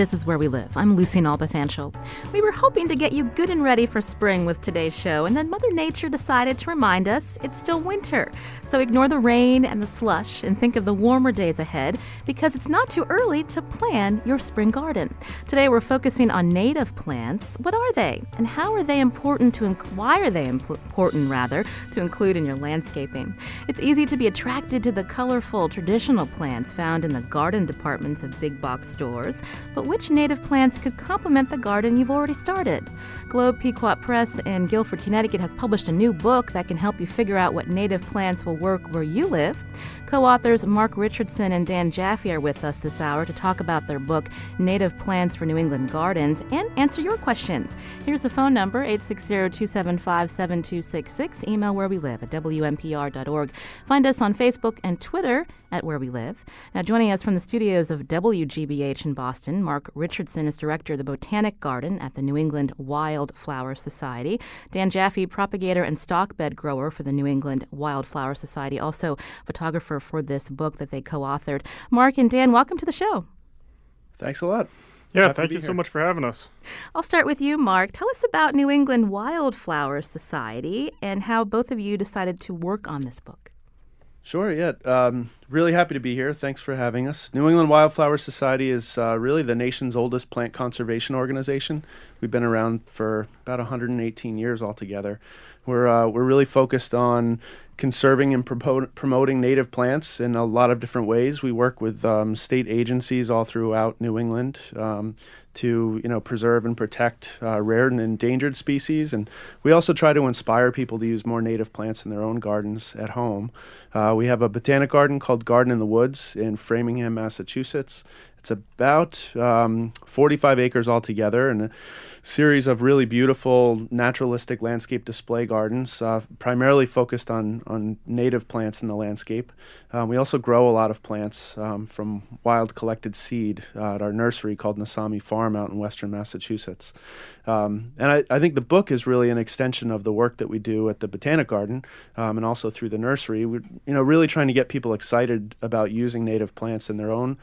This is Where We Live. I'm Lucy Nalpathanchel. We were hoping to get you good and ready for spring with today's show, and then Mother Nature decided to remind us it's still winter. So ignore the rain and the slush and think of the warmer days ahead because it's not too early to plan your spring garden. Today we're focusing on native plants. What are they, and how are they important to inc- why are they important rather to include in your landscaping? It's easy to be attracted to the colorful traditional plants found in the garden departments of big box stores, but which native plants could complement the garden you've already started? Globe Pequot Press in Guilford, Connecticut has published a new book that can help you figure out what native plants will work where you live. Co authors Mark Richardson and Dan Jaffe are with us this hour to talk about their book, Native Plants for New England Gardens, and answer your questions. Here's the phone number 860 275 7266. Email where we live at WNPR.org. Find us on Facebook and Twitter at Where We Live. Now, joining us from the studios of WGBH in Boston, Mark Richardson is director of the Botanic Garden at the New England Wildflower Society. Dan Jaffe, propagator and stock bed grower for the New England Wildflower Society, also photographer for this book that they co authored. Mark and Dan, welcome to the show. Thanks a lot. Yeah, Happy thank you here. so much for having us. I'll start with you, Mark. Tell us about New England Wildflower Society and how both of you decided to work on this book. Sure, yeah. Um, really happy to be here. Thanks for having us. New England Wildflower Society is uh, really the nation's oldest plant conservation organization. We've been around for about 118 years altogether. We're, uh, we're really focused on conserving and promoting native plants in a lot of different ways. We work with um, state agencies all throughout New England. Um, to you know preserve and protect uh, rare and endangered species, and we also try to inspire people to use more native plants in their own gardens at home. Uh, we have a botanic garden called Garden in the Woods in Framingham, Massachusetts. It's about um, 45 acres altogether, and a series of really beautiful naturalistic landscape display gardens, uh, primarily focused on, on native plants in the landscape. Um, we also grow a lot of plants um, from wild collected seed uh, at our nursery called Nasami Farm out in western Massachusetts. Um, and I, I, think the book is really an extension of the work that we do at the Botanic Garden um, and also through the nursery. We're you know, really trying to get people excited about using native plants in their own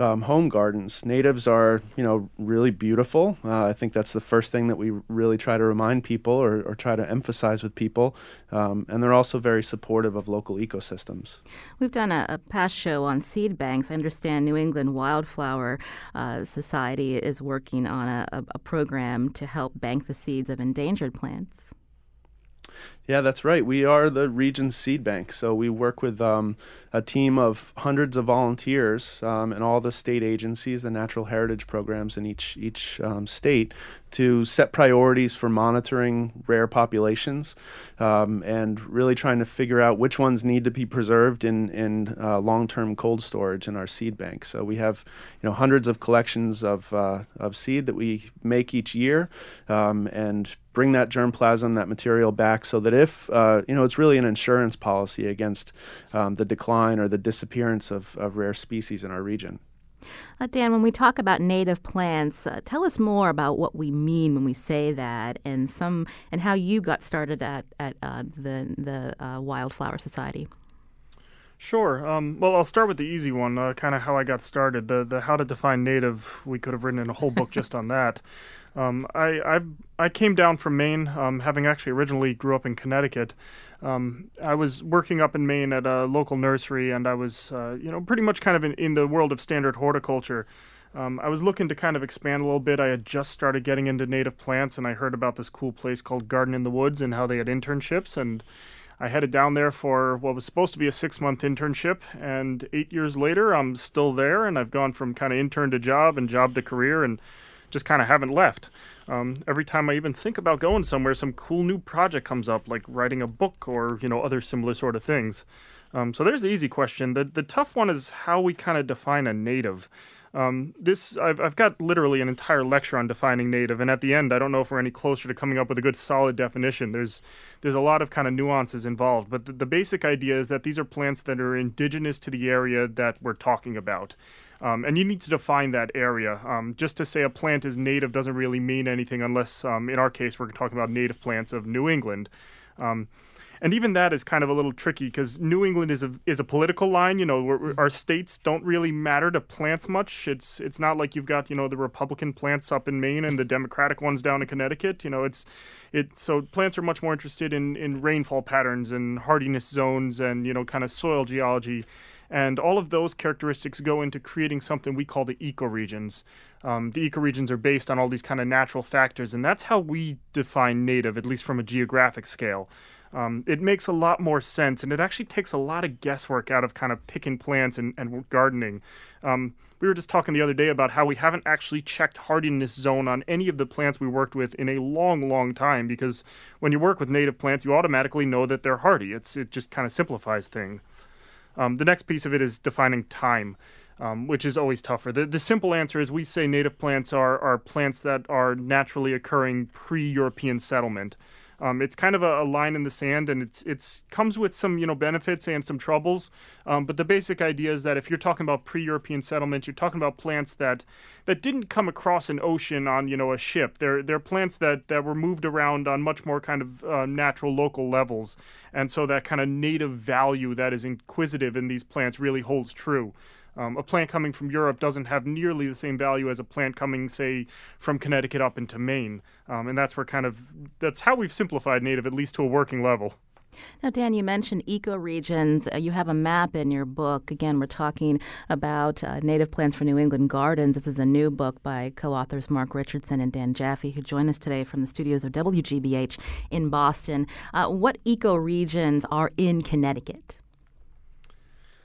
um, home gardens. Natives are, you know, really beautiful. Uh, I think that's the first thing that we really try to remind people or, or try to emphasize with people. Um, and they're also very supportive of local ecosystems. We've done a, a past show on seed banks. I understand New England Wildflower uh, Society is working on a, a, a program to help bank the seeds of endangered plants. Yeah, that's right. We are the region's seed bank. So we work with um, a team of hundreds of volunteers um, and all the state agencies, the natural heritage programs in each each um, state, to set priorities for monitoring rare populations um, and really trying to figure out which ones need to be preserved in in uh, long-term cold storage in our seed bank. So we have you know hundreds of collections of uh, of seed that we make each year um, and bring that germplasm, that material back, so that if uh, you know it's really an insurance policy against um, the decline or the disappearance of, of rare species in our region. Uh, Dan, when we talk about native plants, uh, tell us more about what we mean when we say that, and some and how you got started at at uh, the the uh, Wildflower Society. Sure. Um, well, I'll start with the easy one, uh, kind of how I got started. The the how to define native. We could have written a whole book just on that. Um, I, I I came down from Maine, um, having actually originally grew up in Connecticut. Um, I was working up in Maine at a local nursery, and I was, uh, you know, pretty much kind of in, in the world of standard horticulture. Um, I was looking to kind of expand a little bit. I had just started getting into native plants, and I heard about this cool place called Garden in the Woods and how they had internships. And I headed down there for what was supposed to be a six month internship. And eight years later, I'm still there, and I've gone from kind of intern to job and job to career. And just kind of haven't left. Um, every time I even think about going somewhere, some cool new project comes up, like writing a book or you know other similar sort of things. Um, so there's the easy question. The the tough one is how we kind of define a native. Um, this I've, I've got literally an entire lecture on defining native, and at the end, I don't know if we're any closer to coming up with a good solid definition. There's there's a lot of kind of nuances involved, but the, the basic idea is that these are plants that are indigenous to the area that we're talking about. Um, and you need to define that area. Um, just to say a plant is native doesn't really mean anything unless, um, in our case, we're talking about native plants of New England. Um, and even that is kind of a little tricky because New England is a is a political line. You know, our states don't really matter to plants much. It's it's not like you've got you know the Republican plants up in Maine and the Democratic ones down in Connecticut. You know, it's it so plants are much more interested in in rainfall patterns and hardiness zones and you know kind of soil geology. And all of those characteristics go into creating something we call the ecoregions. Um, the ecoregions are based on all these kind of natural factors, and that's how we define native, at least from a geographic scale. Um, it makes a lot more sense, and it actually takes a lot of guesswork out of kind of picking plants and, and gardening. Um, we were just talking the other day about how we haven't actually checked hardiness zone on any of the plants we worked with in a long, long time because when you work with native plants, you automatically know that they're hardy. It's it just kind of simplifies things. Um, the next piece of it is defining time. Um, which is always tougher. The, the simple answer is we say native plants are, are plants that are naturally occurring pre European settlement. Um, it's kind of a, a, line in the sand, and it's it's comes with some you know benefits and some troubles. Um, but the basic idea is that if you're talking about pre-European settlement, you're talking about plants that that didn't come across an ocean on you know a ship. They're they're plants that that were moved around on much more kind of uh, natural local levels, and so that kind of native value that is inquisitive in these plants really holds true. Um, a plant coming from Europe doesn't have nearly the same value as a plant coming, say, from Connecticut up into Maine, um, and that's where kind of that's how we've simplified native at least to a working level. Now, Dan, you mentioned ecoregions. Uh, you have a map in your book. Again, we're talking about uh, native plants for New England gardens. This is a new book by co authors Mark Richardson and Dan Jaffe, who join us today from the studios of WGBH in Boston. Uh, what ecoregions are in Connecticut?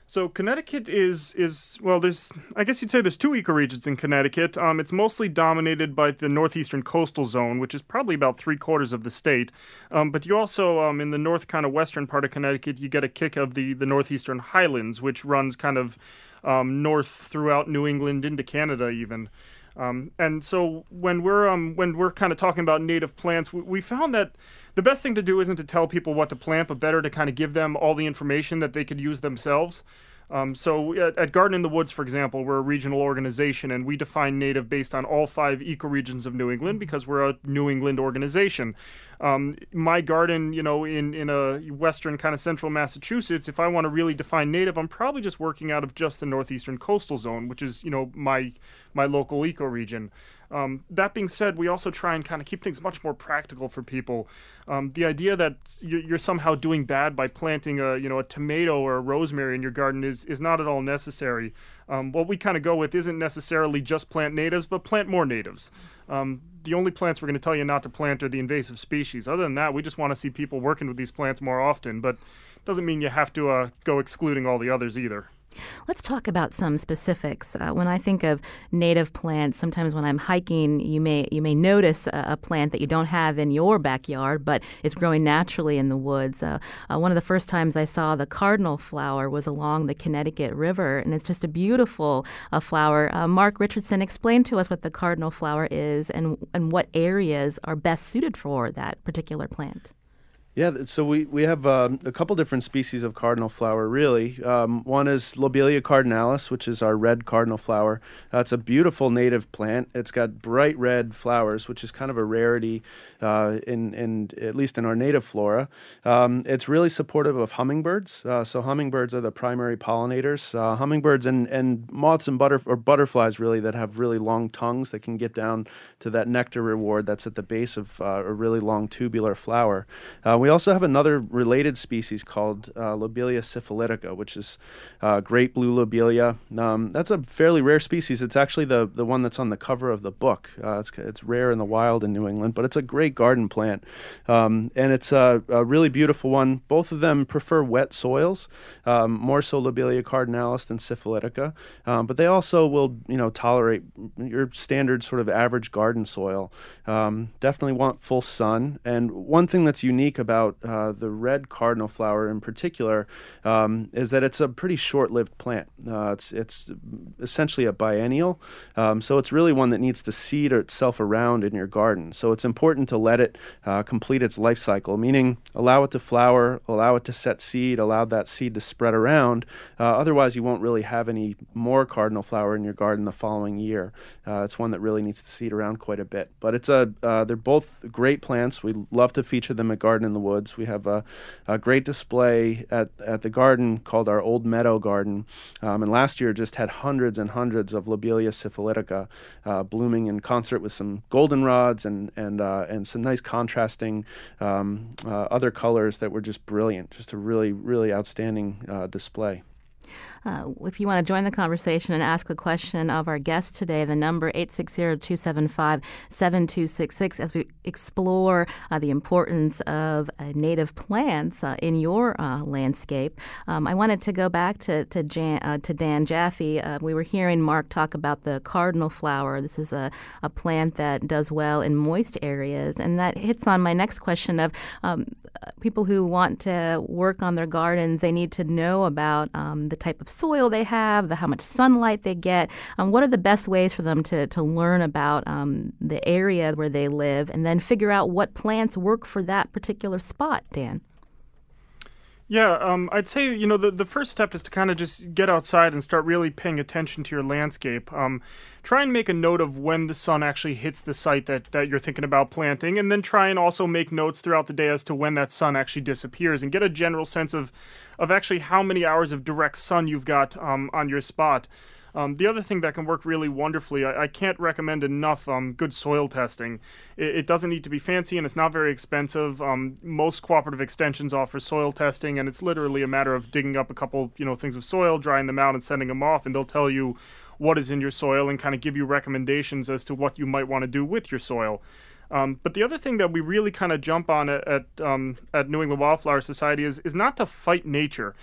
So Connecticut is is well, there's I guess you'd say there's two ecoregions in Connecticut. Um, it's mostly dominated by the northeastern coastal zone, which is probably about three quarters of the state. Um, but you also um, in the north kind of western part of Connecticut, you get a kick of the the northeastern highlands, which runs kind of um, north throughout New England into Canada even. Um, and so when we're um, when we're kind of talking about native plants, we, we found that the best thing to do isn't to tell people what to plant, but better to kind of give them all the information that they could use themselves. Um, so at, at, Garden in the Woods, for example, we're a regional organization, and we define native based on all five ecoregions of New England because we're a New England organization. Um, my garden, you know, in in a western kind of central Massachusetts, if I want to really define native, I'm probably just working out of just the northeastern coastal zone, which is you know my my local ecoregion. Um, that being said, we also try and kind of keep things much more practical for people. Um, the idea that you're somehow doing bad by planting a you know a tomato or a rosemary in your garden is is not at all necessary. Um, what we kind of go with isn't necessarily just plant natives, but plant more natives. Um, the only plants we're going to tell you not to plant are the invasive species. Other than that, we just want to see people working with these plants more often, but doesn't mean you have to uh, go excluding all the others either. Let's talk about some specifics. Uh, when I think of native plants, sometimes when I'm hiking, you may you may notice a, a, plant that you don't have in your backyard, but it's growing naturally in the woods. Uh, uh, one of the first times I saw the cardinal flower was along the Connecticut River, and it's just a beautiful uh, flower. Uh, Mark Richardson, explain to us what the cardinal flower is and and what areas are best suited for that particular plant. Yeah, so we, we have um, a couple different species of cardinal flower, really. Um, one is Lobelia cardinalis, which is our red cardinal flower. Uh, it's a beautiful native plant. It's got bright red flowers, which is kind of a rarity uh, in, in at least in our native flora. Um, it's really supportive of hummingbirds. Uh, so hummingbirds are the primary pollinators. Uh, hummingbirds and, and moths and butter, or butterflies, really, that have really long tongues that can get down to that nectar reward that's at the base of uh, a really long tubular flower. Uh, we also have another related species called uh, Lobelia syphilitica, which is uh, great blue lobelia. Um, that's a fairly rare species. It's actually the, the one that's on the cover of the book. Uh, it's, it's rare in the wild in New England, but it's a great garden plant. Um, and it's a, a, really beautiful one. Both of them prefer wet soils, um, more so Lobelia cardinalis than syphilitica. Um, but they also will, you know, tolerate your standard sort of average garden soil. Um, definitely want full sun. And one thing that's unique about about uh, the red cardinal flower in particular um, is that it's a pretty short-lived plant. Uh, it's it's essentially a biennial, um, so it's really one that needs to seed itself around in your garden. So it's important to let it uh, complete its life cycle, meaning allow it to flower, allow it to set seed, allow that seed to spread around. Uh, otherwise, you won't really have any more cardinal flower in your garden the following year. Uh, it's one that really needs to seed around quite a bit. But it's a uh, they're both great plants. We love to feature them at Garden the Woods. We have a, a great display at, at the garden called our Old Meadow Garden. Um, and last year just had hundreds and hundreds of Lobelia syphilitica uh, blooming in concert with some goldenrods and, and, uh, and some nice contrasting um, uh, other colors that were just brilliant. Just a really, really outstanding uh, display. Uh, if you want to join the conversation and ask a question of our guest today, the number 860-275-7266 as we explore uh, the importance of uh, native plants uh, in your uh, landscape. Um, I wanted to go back to to, Jan, uh, to Dan Jaffe. we were hearing Mark talk about the cardinal flower. This is a, a plant that does well in moist areas, and that hits on my next question of um, people who want to work on their gardens. They need to know about um, the type of soil they have, the how much sunlight they get. Um, what are the best ways for them to, to learn about um, the area where they live and then figure out what plants work for that particular spot, Dan? Yeah, um, I'd say you know the the first step is to kind of just get outside and start really paying attention to your landscape. Um, try and make a note of when the sun actually hits the site that that you're thinking about planting, and then try and also make notes throughout the day as to when that sun actually disappears, and get a general sense of of actually how many hours of direct sun you've got um, on your spot. Um, the other thing that can work really wonderfully, I, I can't recommend enough um, good soil testing. It, it, doesn't need to be fancy and it's not very expensive. Um, most cooperative extensions offer soil testing, and it's literally a matter of digging up a couple, you know, things of soil, drying them out, and sending them off, and they'll tell you what is in your soil and kind of give you recommendations as to what you might want to do with your soil. Um, but the other thing that we really kind of jump on at at, um, at New England Wildflower Society is is not to fight nature.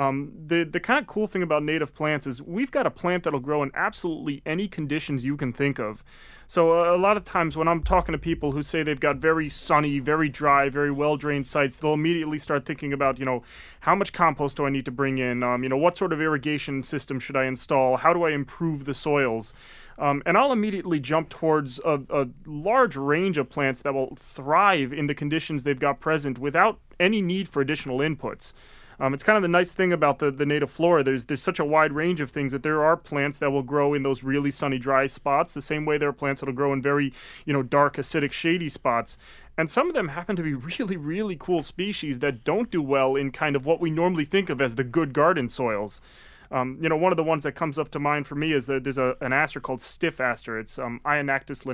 Um, the the kind of cool thing about native plants is we've got a plant that'll grow in absolutely any conditions you can think of. So uh, a lot of times when I'm talking to people who say they've got very sunny, very dry, very well drained sites, they'll immediately start thinking about you know how much compost do I need to bring in? Um, you know what sort of irrigation system should I install? How do I improve the soils? Um, and I'll immediately jump towards a, a, large range of plants that will thrive in the conditions they've got present without any need for additional inputs. Um, it's kind of the nice thing about the, the native flora. There's there's such a wide range of things that there are plants that will grow in those really sunny, dry spots. The same way there are plants that'll grow in very you know dark, acidic, shady spots. And some of them happen to be really, really cool species that don't do well in kind of what we normally think of as the good garden soils. Um, you know, one of the ones that comes up to mind for me is that there's a, an aster called stiff aster. It's um, Ionactis.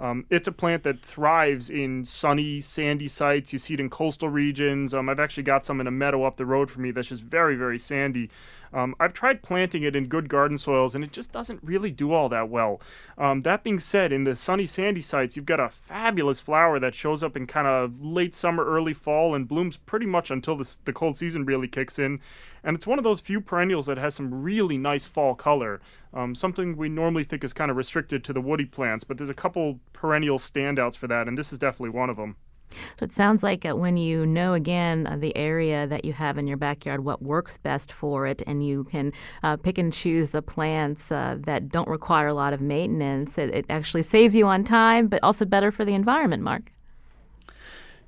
Um, it's a plant that thrives in sunny, sandy sites. You see it in coastal regions. Um, I've actually got some in a meadow up the road from me that's just very, very sandy. Um, I've tried planting it in good garden soils, and it just doesn't really do all that well. Um, that being said, in the sunny, sandy sites, you've got a fabulous flower that shows up in kind of late summer, early fall, and blooms pretty much until the, the cold season really kicks in. And it's one of those few perennials that has some really nice fall color. Um, something we normally think is kind of restricted to the woody plants, but there's a couple perennial standouts for that, and this is definitely one of them. So it sounds like uh, when you know again uh, the area that you have in your backyard, what works best for it, and you can uh, pick and choose the plants uh, that don't require a lot of maintenance, it, it actually saves you on time, but also better for the environment, Mark.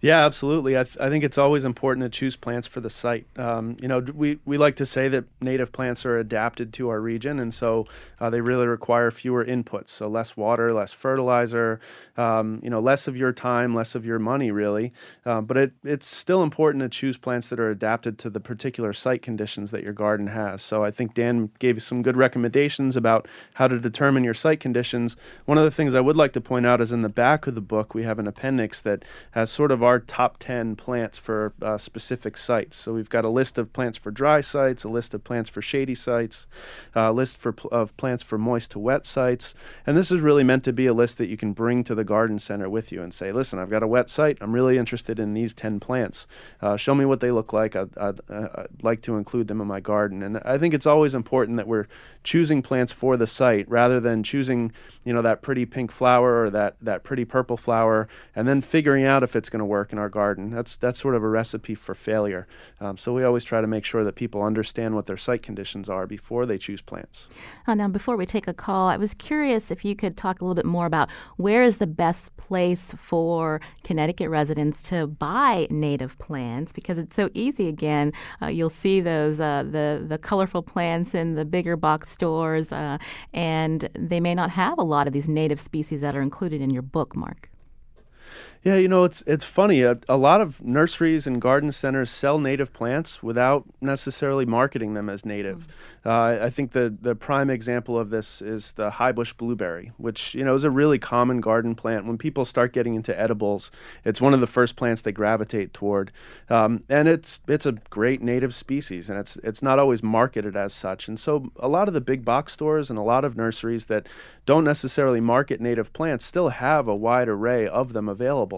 Yeah, absolutely. I, th- I think it's always important to choose plants for the site. Um, you know, we, we like to say that native plants are adapted to our region, and so uh, they really require fewer inputs. So less water, less fertilizer, um, you know, less of your time, less of your money, really. Um, but it, it's still important to choose plants that are adapted to the particular site conditions that your garden has. So I think Dan gave you some good recommendations about how to determine your site conditions. One of the things I would like to point out is in the back of the book, we have an appendix that has sort of our top 10 plants for uh, specific sites. So we've got a list of plants for dry sites, a list of plants for shady sites, a list for of plants for moist to wet sites. And this is really meant to be a list that you can bring to the garden center with you and say, listen, I've got a wet site. I'm really interested in these 10 plants. Uh, show me what they look like. I'd, I'd, I'd like to include them in my garden. And I think it's always important that we're choosing plants for the site rather than choosing, you know, that pretty pink flower or that, that pretty purple flower and then figuring out if it's going to work work in our garden. That's that's sort of a recipe for failure. Um, so we always try to make sure that people understand what their site conditions are before they choose plants. Uh, now, before we take a call, I was curious if you could talk a little bit more about where is the best place for Connecticut residents to buy native plants because it's so easy. Again, uh, you'll see those uh, the the colorful plants in the bigger box stores, uh, and they may not have a lot of these native species that are included in your book, Mark. Yeah, you know, it's it's funny. A, a, lot of nurseries and garden centers sell native plants without necessarily marketing them as native. Mm. Uh, I think the the prime example of this is the highbush blueberry, which you know is a really common garden plant. When people start getting into edibles, it's one of the first plants they gravitate toward, um, and it's it's a great native species, and it's it's not always marketed as such. And so, a lot of the big box stores and a lot of nurseries that don't necessarily market native plants still have a wide array of them available.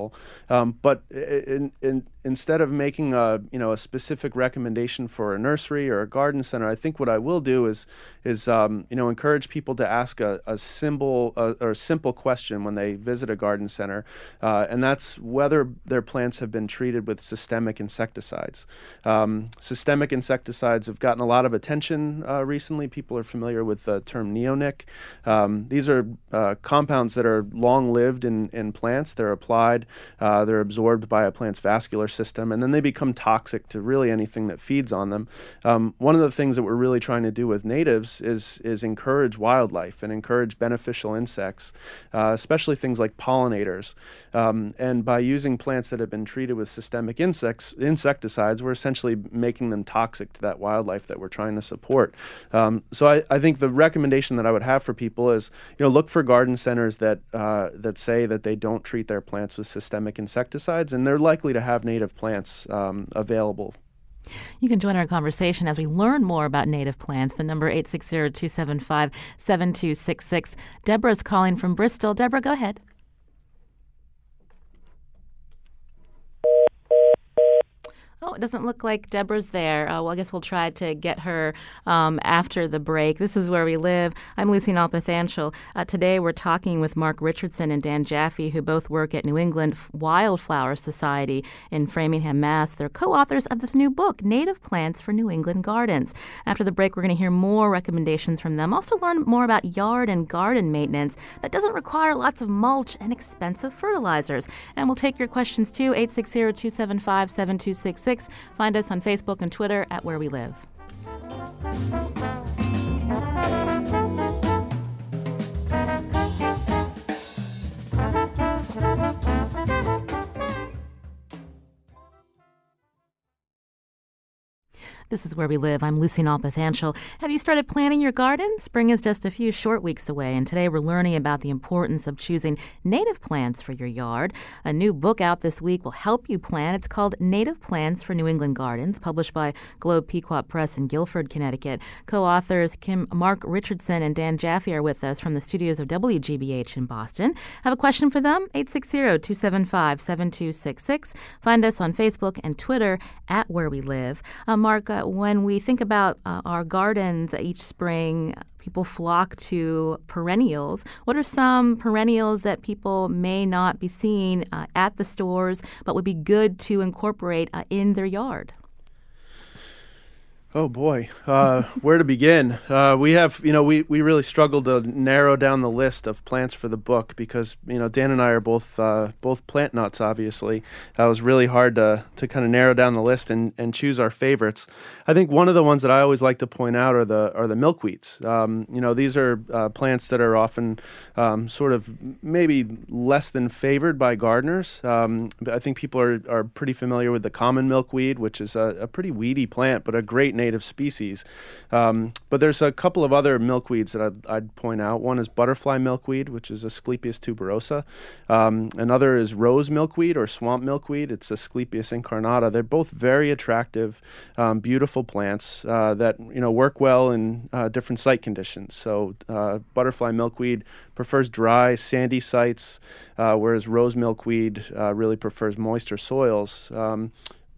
Um, but in, in, instead of making a you know a specific recommendation for a nursery or a garden center, I think what I will do is is um, you know encourage people to ask a, a simple uh, or a simple question when they visit a garden center, uh, and that's whether their plants have been treated with systemic insecticides. Um, systemic insecticides have gotten a lot of attention uh, recently. People are familiar with the term neonic. Um, these are uh, compounds that are long lived in, in plants. They're applied, uh, they're absorbed by a plant's vascular system, and then they become toxic to really anything that feeds on them. Um, one of the things that we're really trying to do with natives is is encourage wildlife and encourage beneficial insects, uh, especially things like pollinators. Um, and by using plants that have been treated with systemic insects insecticides, we're essentially making them toxic to that wildlife that we're trying to support. Um, so I, I think the recommendation that I would have for people is, you know, look for garden centers that uh, that say that they don't treat their plants with systemic insecticides, and they're likely to have native native plants um, available. You can join our conversation as we learn more about native plants. The number 860-275-7266. Deborah's calling from Bristol. Deborah, go ahead. Oh, it doesn't look like Deborah's there. Uh, well, I guess we'll try to get her um, after the break. This is where we live. I'm Lucy Nalpathanchel. Uh, today we're talking with Mark Richardson and Dan Jaffe, who both work at New England Wildflower Society in Framingham, Mass. They're co-authors of this new book, Native Plants for New England Gardens. After the break, we're going to hear more recommendations from them. Also, learn more about yard and garden maintenance that doesn't require lots of mulch and expensive fertilizers. And we'll take your questions too. 860 275 7266. Find us on Facebook and Twitter at Where We Live. This is where we live. I'm Lucy Nalpathanchel. Have you started planting your garden? Spring is just a few short weeks away, and today we're learning about the importance of choosing native plants for your yard. A new book out this week will help you plan. It's called Native Plants for New England Gardens, published by Globe Pequot Press in Guilford, Connecticut. Co-authors Kim Mark Richardson and Dan Jaffe are with us from the studios of WGBH in Boston. Have a question for them? 860-275-7266. Find us on Facebook and Twitter at Where We Live. Uh, Mark, uh, when we think about uh, our gardens each spring, people flock to perennials. What are some perennials that people may not be seeing uh, at the stores but would be good to incorporate uh, in their yard? Oh boy, uh, where to begin? Uh, we have, you know, we, we really struggled to narrow down the list of plants for the book because, you know, Dan and I are both uh, both plant nuts. Obviously, it was really hard to to kind of narrow down the list and, and choose our favorites. I think one of the ones that I always like to point out are the are the milkweeds. Um, you know, these are uh, plants that are often um, sort of maybe less than favored by gardeners. Um, I think people are, are pretty familiar with the common milkweed, which is a, a pretty weedy plant, but a great native species. Um, but there's a couple of other milkweeds that I'd, I'd, point out. One is butterfly milkweed, which is Asclepias tuberosa. Um, another is rose milkweed or swamp milkweed. It's Asclepias incarnata. They're both very attractive, um, beautiful plants uh, that you know work well in uh, different site conditions. So uh, butterfly milkweed prefers dry, sandy sites, uh, whereas rose milkweed uh, really prefers moister soils. Um,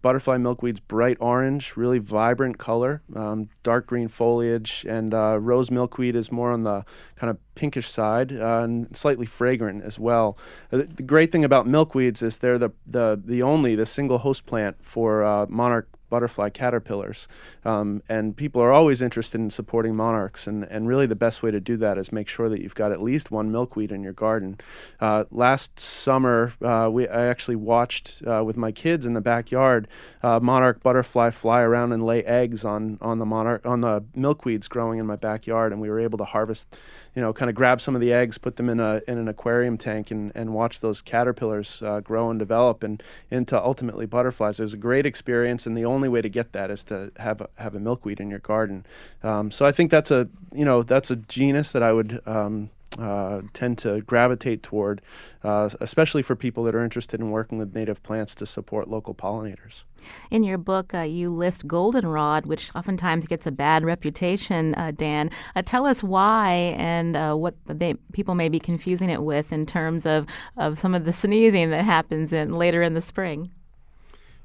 butterfly milkweed's bright orange, really vibrant color, um, dark green foliage, and uh, rose milkweed is more on the kind of pinkish side uh, and slightly fragrant as well. Uh, the great thing about milkweeds is they're the, the, the only, the single host plant for uh, monarch butterfly caterpillars. Um, and people are always interested in supporting monarchs. And, and really, the best way to do that is make sure that you've got at least one milkweed in your garden. Uh, last summer, uh, we, I actually watched uh, with my kids in the backyard uh, monarch butterfly fly around and lay eggs on, on, the monarch, on the milkweeds growing in my backyard. And we were able to harvest, you know, kind of grab some of the eggs, put them in, a, in an aquarium tank, and, and watch those caterpillars uh, grow and develop and into ultimately butterflies. It was a great experience. And the only way to get that is to have a, have a milkweed in your garden. Um, so I think that's a you know that's a genus that I would um, uh, tend to gravitate toward, uh, especially for people that are interested in working with native plants to support local pollinators. In your book, uh, you list goldenrod, which oftentimes gets a bad reputation, uh, Dan. Uh, tell us why and what they, people may be confusing it with in terms of, of some of the sneezing that happens in, later in the spring.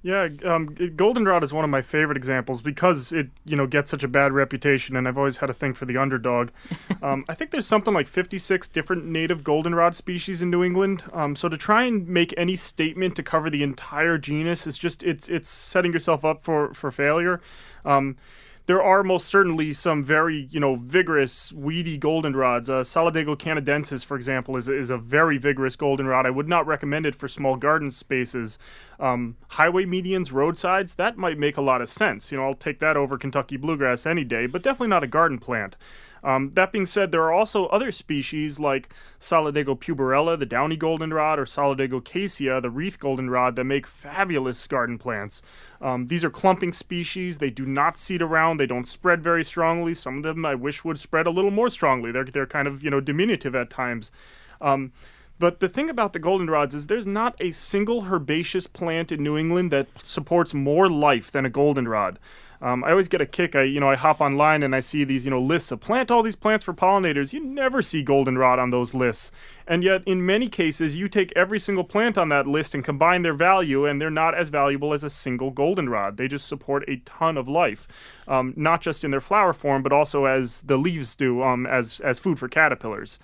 Yeah, um, goldenrod is one of my favorite examples because it you know gets such a bad reputation, and I've always had a thing for the underdog. um, I think there's something like 56 different native goldenrod species in New England. Um, so to try and make any statement to cover the entire genus is just it's it's setting yourself up for for failure. Um, there are most certainly some very, you know, vigorous, weedy goldenrods. Uh, Solidago canadensis, for example, is, is a very vigorous goldenrod. I would not recommend it for small garden spaces. Um, highway medians, roadsides, that might make a lot of sense. You know, I'll take that over Kentucky bluegrass any day, but definitely not a garden plant. Um, that being said, there are also other species like Solidago puberula, the downy goldenrod, or Solidago caesia, the wreath goldenrod, that make fabulous garden plants. Um, these are clumping species. They do not seed around. They don't spread very strongly. Some of them I wish would spread a little more strongly. They're, they're kind of, you know, diminutive at times. Um, but the thing about the goldenrods is there's not a single herbaceous plant in New England that supports more life than a goldenrod. Um, I always get a kick. I you know I hop online and I see these you know lists of plant all these plants for pollinators. You never see goldenrod on those lists, and yet in many cases you take every single plant on that list and combine their value, and they're not as valuable as a single goldenrod. They just support a ton of life, um, not just in their flower form, but also as the leaves do um, as as food for caterpillars.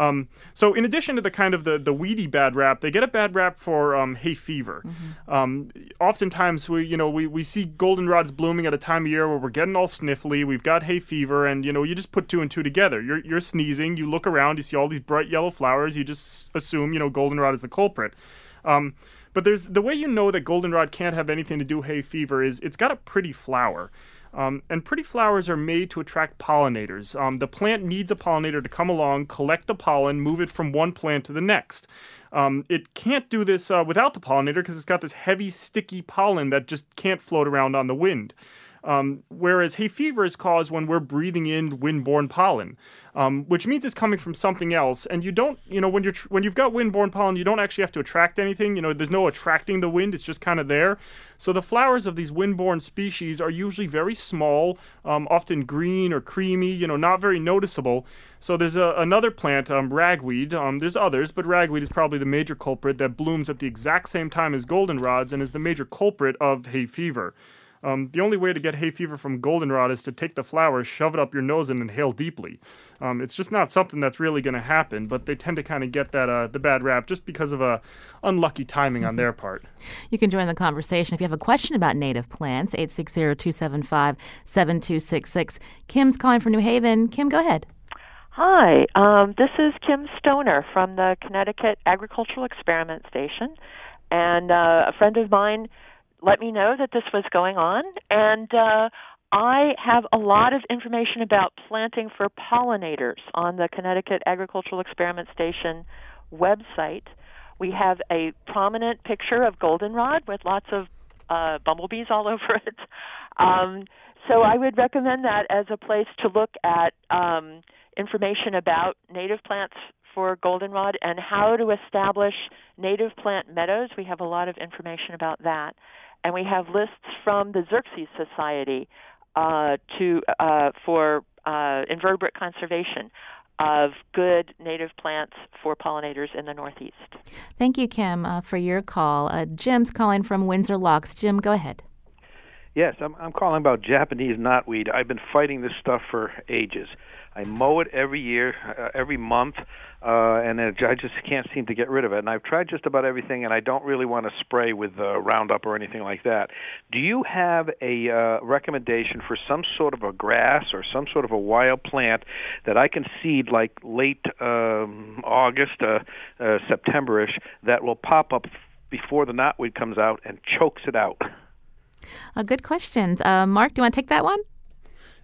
Um, so in addition to the kind of the, the weedy bad rap, they get a bad rap for um, hay fever. Mm-hmm. Um, oftentimes we you know we, we see goldenrods blooming at a time of year where we're getting all sniffly. We've got hay fever, and you know you just put two and two together. You're you're sneezing. You look around, you see all these bright yellow flowers. You just assume you know goldenrod is the culprit. Um, but there's the way you know that goldenrod can't have anything to do hay fever is it's got a pretty flower. Um, and pretty flowers are made to attract pollinators. Um, the plant needs a pollinator to come along, collect the pollen, move it from one plant to the next. Um, it can't do this uh, without the pollinator because it's got this heavy, sticky pollen that just can't float around on the wind. Um, whereas hay fever is caused when we're breathing in wind-borne pollen, um, which means it's coming from something else. And you don't, you know, when you're when you've got wind-borne pollen, you don't actually have to attract anything. You know, there's no attracting the wind; it's just kind of there. So the flowers of these wind-borne species are usually very small, um, often green or creamy. You know, not very noticeable. So there's a, another plant, um, ragweed. Um, there's others, but ragweed is probably the major culprit that blooms at the exact same time as goldenrods and is the major culprit of hay fever. Um, the only way to get hay fever from goldenrod is to take the flowers, shove it up your nose, and inhale deeply. Um, it's just not something that's really going to happen, but they tend to kind of get that uh, the bad rap just because of a uh, unlucky timing on their part. You can join the conversation if you have a question about native plants. 860-275-7266. Kim's calling from New Haven. Kim, go ahead. Hi, um, this is Kim Stoner from the Connecticut Agricultural Experiment Station, and uh, a friend of mine let me know that this was going on, and uh, I have a lot of information about planting for pollinators on the Connecticut Agricultural Experiment Station website. We have a prominent picture of goldenrod with lots of uh, bumblebees all over it. Um, so I would recommend that as a place to look at um, information about native plants for goldenrod and how to establish native plant meadows. We have a lot of information about that and we have lists from the Xerces Society uh, to uh, for uh, invertebrate conservation of good native plants for pollinators in the Northeast. Thank you, Kim, uh, for your call. Uh, Jim's calling from Windsor Locks. Jim, go ahead. Yes, I'm, I'm calling about Japanese knotweed. I've been fighting this stuff for ages. I mow it every year, uh, every month, uh, and it, I just can't seem to get rid of it. And I've tried just about everything, and I don't really want to spray with uh, Roundup or anything like that. Do you have a uh, recommendation for some sort of a grass or some sort of a wild plant that I can seed like late um, August, uh, uh, Septemberish that will pop up before the knotweed comes out and chokes it out? Uh, good questions. Uh, Mark, do you want to take that one?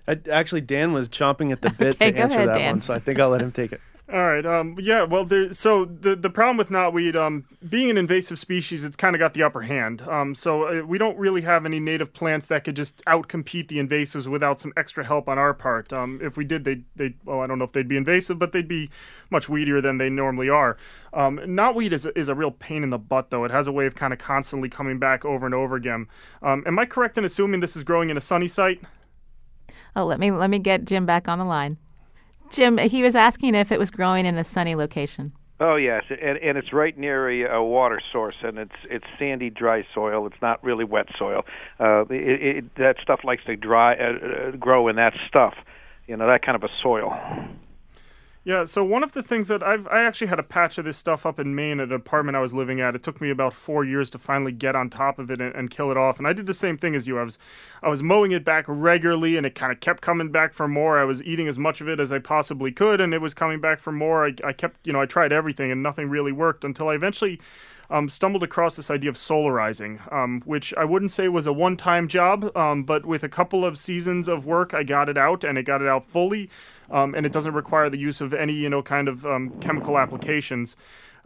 I, actually, Dan was chomping at the bit Okay, to answer ahead, that Dan. one, so I think I'll let him take it. All right. Um, yeah. Well, there, so the the problem with knotweed, um, being an invasive species, it's kind of got the upper hand. Um, so uh, we don't really have any native plants that could just outcompete the invasives without some extra help on our part. Um, if we did, they they well, I don't know if they'd be invasive, but they'd be much weedier than they normally are. Um, knotweed is a, is a real pain in the butt, though. It has a way of kind of constantly coming back over and over again. Um, am I correct in assuming this is growing in a sunny site? Oh, let me let me get Jim back on the line. Jim, he was asking if it was growing in a sunny location. Oh yes, and and it's right near a, a water source, and it's it's sandy, dry soil. It's not really wet soil. Uh, it, it, that stuff likes to dry uh, uh, grow in that stuff, you know, that kind of a soil. Yeah, so one of the things that I've I actually had a patch of this stuff up in Maine at an apartment I was living at. It took me about four years to finally get on top of it and, and kill it off. And I did the same thing as you. I was I was mowing it back regularly, and it kind of kept coming back for more. I was eating as much of it as I possibly could, and it was coming back for more. I, I kept you know I tried everything, and nothing really worked until I eventually um, stumbled across this idea of solarizing, um, which I wouldn't say was a one time job, um, but with a couple of seasons of work, I got it out and it got it out fully. Um, and it doesn't require the use of any, you know, kind of um, chemical applications.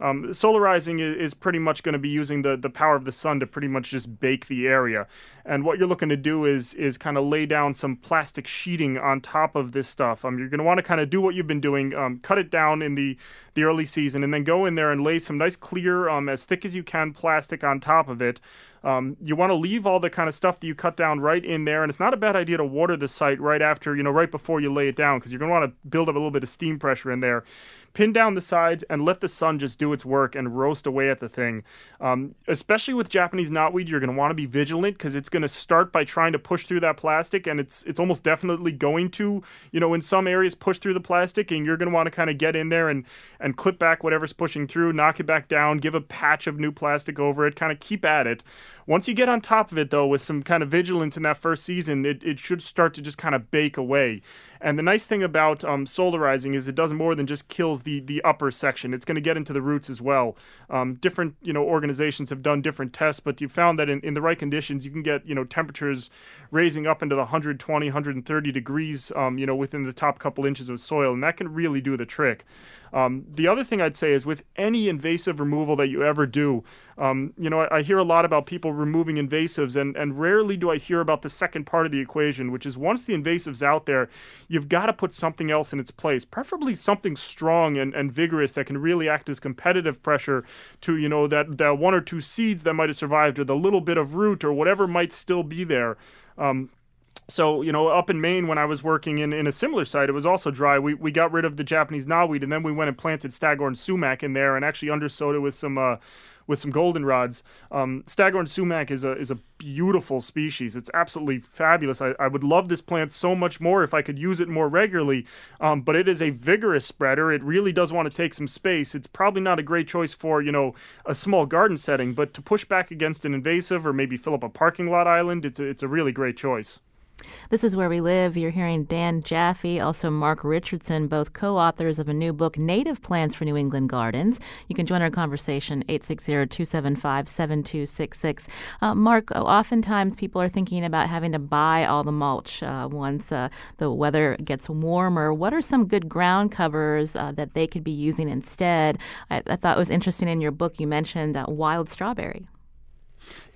Um, solarizing is, pretty much going to be using the, the power of the sun to pretty much just bake the area. And what you're looking to do is is kind of lay down some plastic sheeting on top of this stuff. Um, you're going to want to kind of do what you've been doing, um, cut it down in the the early season, and then go in there and lay some nice clear, um, as thick as you can, plastic on top of it. Um, you want to leave all the kind of stuff that you cut down right in there, and it's not a bad idea to water the site right after, you know, right before you lay it down, because you're going to want to build up a little bit of steam pressure in there. Pin down the sides and let the sun just do its work and roast away at the thing. Um, especially with Japanese knotweed, you're going to want to be vigilant because it's going to start by trying to push through that plastic, and it's it's almost definitely going to, you know, in some areas push through the plastic, and you're going to want to kind of get in there and and clip back whatever's pushing through, knock it back down, give a patch of new plastic over it, kind of keep at it. Once you get on top of it, though, with some kind of vigilance in that first season, it, it should start to just kind of bake away. And the nice thing about um, solarizing is it does more than just kills the the upper section. It's going to get into the roots as well. Um, different you know organizations have done different tests, but you found that in, in the right conditions, you can get you know temperatures raising up into the 120, 130 degrees. Um, you know within the top couple inches of soil, and that can really do the trick. Um, the other thing I'd say is with any invasive removal that you ever do, um, you know, I, I hear a lot about people removing invasives, and, and rarely do I hear about the second part of the equation, which is once the invasive's out there, you've got to put something else in its place, preferably something strong and, and vigorous that can really act as competitive pressure to, you know, that, that one or two seeds that might have survived or the little bit of root or whatever might still be there. Um, so you know up in maine when i was working in, in a similar site it was also dry. We, we got rid of the japanese knotweed and then we went and planted staghorn sumac in there and actually undersowed it with some uh, with some goldenrods um, staghorn sumac is a is a beautiful species. It's absolutely fabulous. I, I would love this plant so much more if i could use it more regularly um, but it is a vigorous spreader. It really does want to take some space. It's probably not a great choice for you know a small garden setting but to push back against an invasive or maybe fill up a parking lot island it's a, it's a really great choice This is Where We Live. You're hearing Dan Jaffe, also Mark Richardson, both co authors of a new book, Native Plants for New England Gardens. You can join our conversation, 860 275 7266. Uh, Mark, oftentimes people are thinking about having to buy all the mulch uh, once uh, the weather gets warmer. What are some good ground covers uh, that they could be using instead? I, I thought it was interesting in your book you mentioned uh, wild strawberry.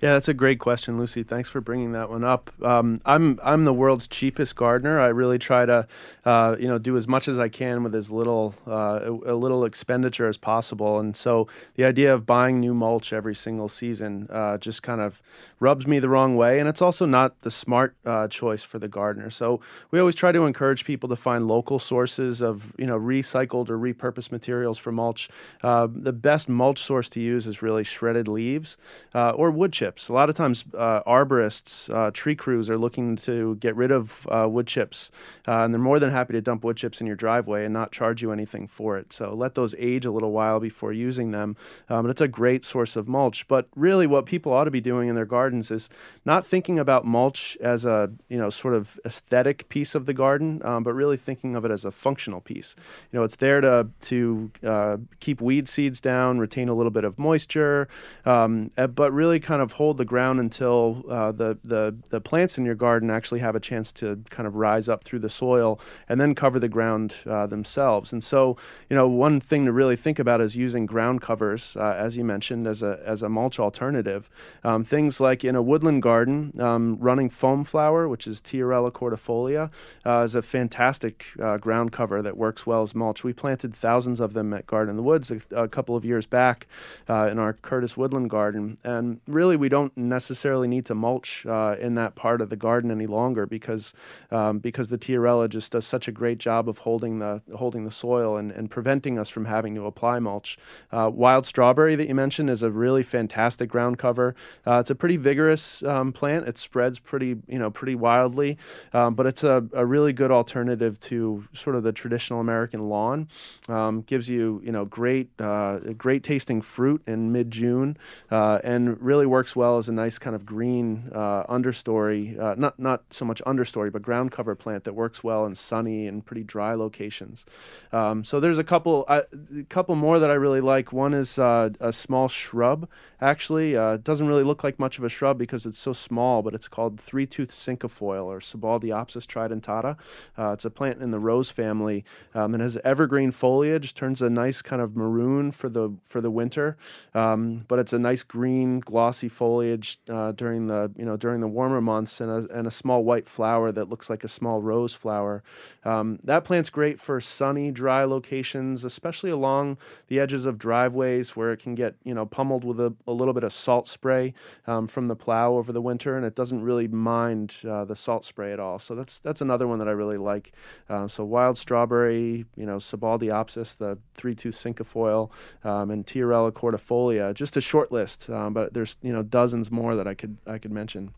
Yeah, that's a great question, Lucy. Thanks for bringing that one up. Um, I'm I'm the world's cheapest gardener. I really try to, uh, you know, do as much as I can with as little uh, a, little expenditure as possible. And so the idea of buying new mulch every single season uh, just kind of rubs me the wrong way, and it's also not the smart uh, choice for the gardener. So we always try to encourage people to find local sources of you know recycled or repurposed materials for mulch. Uh, the best mulch source to use is really shredded leaves uh, or wood chips chips. A lot of times, uh, arborists, uh, tree crews are looking to get rid of uh, wood chips, uh, and they're more than happy to dump wood chips in your driveway and not charge you anything for it. So let those age a little while before using them. Um, it's a great source of mulch. But really, what people ought to be doing in their gardens is not thinking about mulch as a you know sort of aesthetic piece of the garden, um, but really thinking of it as a functional piece. You know, it's there to to uh, keep weed seeds down, retain a little bit of moisture, um, eh, but really kind of hold the ground until uh, the, the, the plants in your garden actually have a chance to kind of rise up through the soil and then cover the ground uh, themselves. And so, you know, one thing to really think about is using ground covers, uh, as you mentioned, as a, as a mulch alternative. Um, things like in a woodland garden, um, running foam flower, which is Tiarella cordifolia, uh, is a fantastic uh, ground cover that works well as mulch. We planted thousands of them at Garden in the Woods a, a couple of years back uh, in our Curtis Woodland garden. And really, we we don't necessarily need to mulch uh, in that part of the garden any longer because um, because the Tiarella just does such a great job of holding the holding the soil and, and preventing us from having to apply mulch. Uh, wild strawberry that you mentioned is a really fantastic ground cover. Uh, it's a pretty vigorous um, plant. It spreads pretty you know pretty wildly, um, but it's a, a really good alternative to sort of the traditional American lawn. Um, gives you you know great uh, great tasting fruit in mid June uh, and really works well as a nice kind of green uh, understory, uh, not not so much understory, but ground cover plant that works well in sunny and pretty dry locations. Um, so there's a couple a couple more that I really like. One is uh, a small shrub. Actually, uh, it doesn't really look like much of a shrub because it's so small, but it's called three-tooth cinquefoil or Sibbaldiopsis tridentata. Uh, it's a plant in the rose family um, that has evergreen foliage, turns a nice kind of maroon for the for the winter, um, but it's a nice green glossy foliage foliage uh, during the you know during the warmer months, and a, and a small white flower that looks like a small rose flower. Um, that plant's great for sunny, dry locations, especially along the edges of driveways where it can get you know pummeled with a, a little bit of salt spray um, from the plow over the winter, and it doesn't really mind uh, the salt spray at all. So that's that's another one that I really like. Uh, so wild strawberry, you know, Sibbaldiopsis, the three-tooth cinquefoil, um, and Tiarella cordifolia. Just a short list, um, but there's you know dozens more that I could I could mention.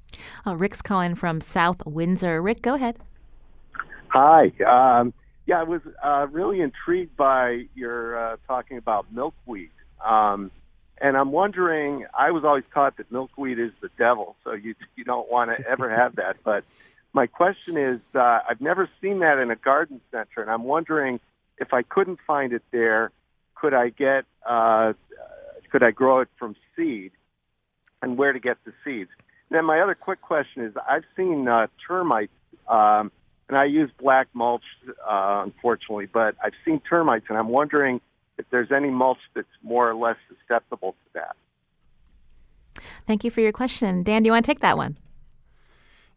Uh, Rick's calling from South Windsor. Rick, go ahead. Hi. Um, yeah, I was uh, really intrigued by your uh, talking about milkweed. Um, and I'm wondering, I was always taught that milkweed is the devil, so you you don't want to ever have that. But my question is, uh, I've never seen that in a garden center, and I'm wondering if I couldn't find it there, could I get uh, could I grow it from seed? And where to get the seeds. Then my other quick question is, I've seen uh, termites, um, and I use black mulch, uh, unfortunately, but I've seen termites, and I'm wondering if there's any mulch that's more or less susceptible to that. Thank you for your question. Dan, do you want to take that one?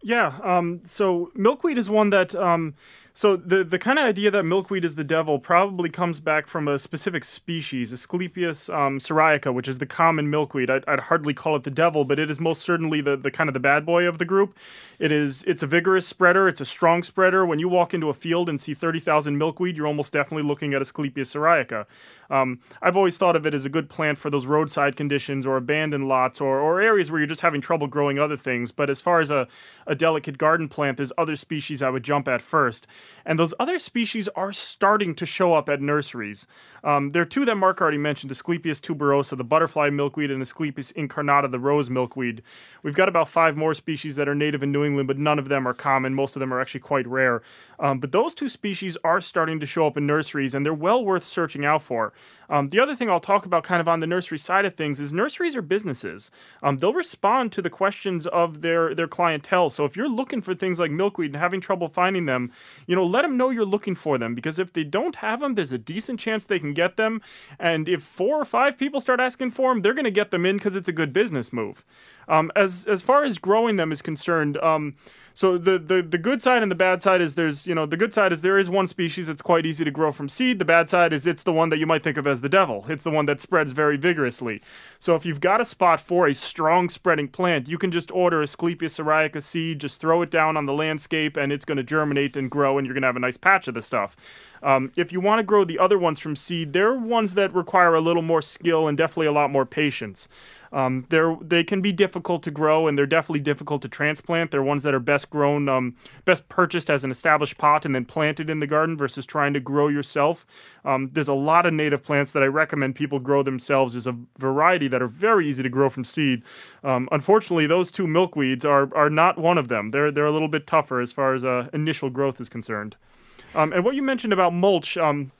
Yeah. Um, so milkweed is one that um, so the the kind of idea that milkweed is the devil probably comes back from a specific species, Asclepias um, syriaca, which is the common milkweed. I'd, I'd, hardly call it the devil, but it is most certainly the, the kind of the bad boy of the group. It is it's a vigorous spreader. It's a strong spreader. When you walk into a field and see thirty thousand milkweed, you're almost definitely looking at Asclepias syriaca. Um, I've always thought of it as a good plant for those roadside conditions or abandoned lots or, or areas where you're just having trouble growing other things. But as far as a, a delicate garden plant, there's other species I would jump at first. And those other species are starting to show up at nurseries. Um, there are two that Mark already mentioned Asclepias tuberosa, the butterfly milkweed, and Asclepias incarnata, the rose milkweed. We've got about five more species that are native in New England, but none of them are common. Most of them are actually quite rare. Um, but those two species are starting to show up in nurseries, and they're well worth searching out for. Um, the other thing I'll talk about kind of on the nursery side of things is nurseries are businesses. Um, they'll respond to the questions of their, their clientele. So if you're looking for things like milkweed and having trouble finding them, you know, let them know you're looking for them because if they don't have them, there's a decent chance they can get them. And if four or five people start asking for them, they're going to get them in because it's a good business move. Um, as as far as growing them is concerned, um, so the, the the good side and the bad side is there's you know the good side is there is one species that's quite easy to grow from seed. The bad side is it's the one that you might think of as the devil. It's the one that spreads very vigorously. So if you've got a spot for a strong spreading plant, you can just order Asclepias syriaca seed, just throw it down on the landscape, and it's going to germinate and grow, and you're going to have a nice patch of the stuff. Um, if you want to grow the other ones from seed, they're ones that require a little more skill and definitely a lot more patience. Um, they're they can be difficult to grow and they're definitely difficult to transplant. They're ones that are best grown, um, best purchased as an established pot and then planted in the garden versus trying to grow yourself. Um, there's a lot of native plants that I recommend people grow themselves. There's a variety that are very easy to grow from seed. Um, unfortunately, those two milkweeds are are not one of them. They're they're a little bit tougher as far as uh, initial growth is concerned. Um, and what you mentioned about mulch, um,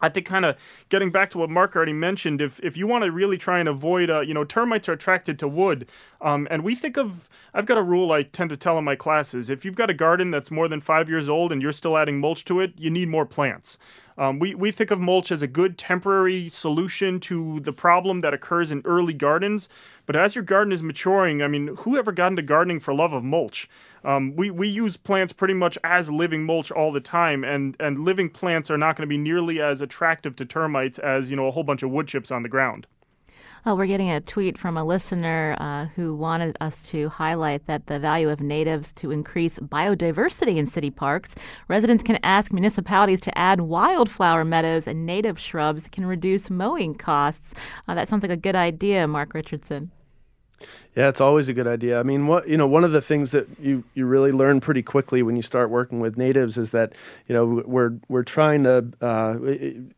I think kind of getting back to what Mark already mentioned, if if you want to really try and avoid, uh, you know, termites are attracted to wood, um, and we think of. I've got a rule I tend to tell in my classes: if you've got a garden that's more than five years old and you're still adding mulch to it, you need more plants. Um, we, we think of mulch as a good temporary solution to the problem that occurs in early gardens. But as your garden is maturing, I mean, who ever got into gardening for love of mulch? Um, we, we use plants pretty much as living mulch all the time, and, and living plants are not going to be nearly as attractive to termites as, you know, a whole bunch of wood chips on the ground. Well, we're getting a tweet from a listener uh, who wanted us to highlight that the value of natives to increase biodiversity in city parks. Residents can ask municipalities to add wildflower meadows and native shrubs can reduce mowing costs. Uh, that sounds like a good idea, Mark Richardson. Yeah, it's always a good idea. I mean, what you know, one of the things that you, you really learn pretty quickly when you start working with natives is that you know we're we're trying to uh,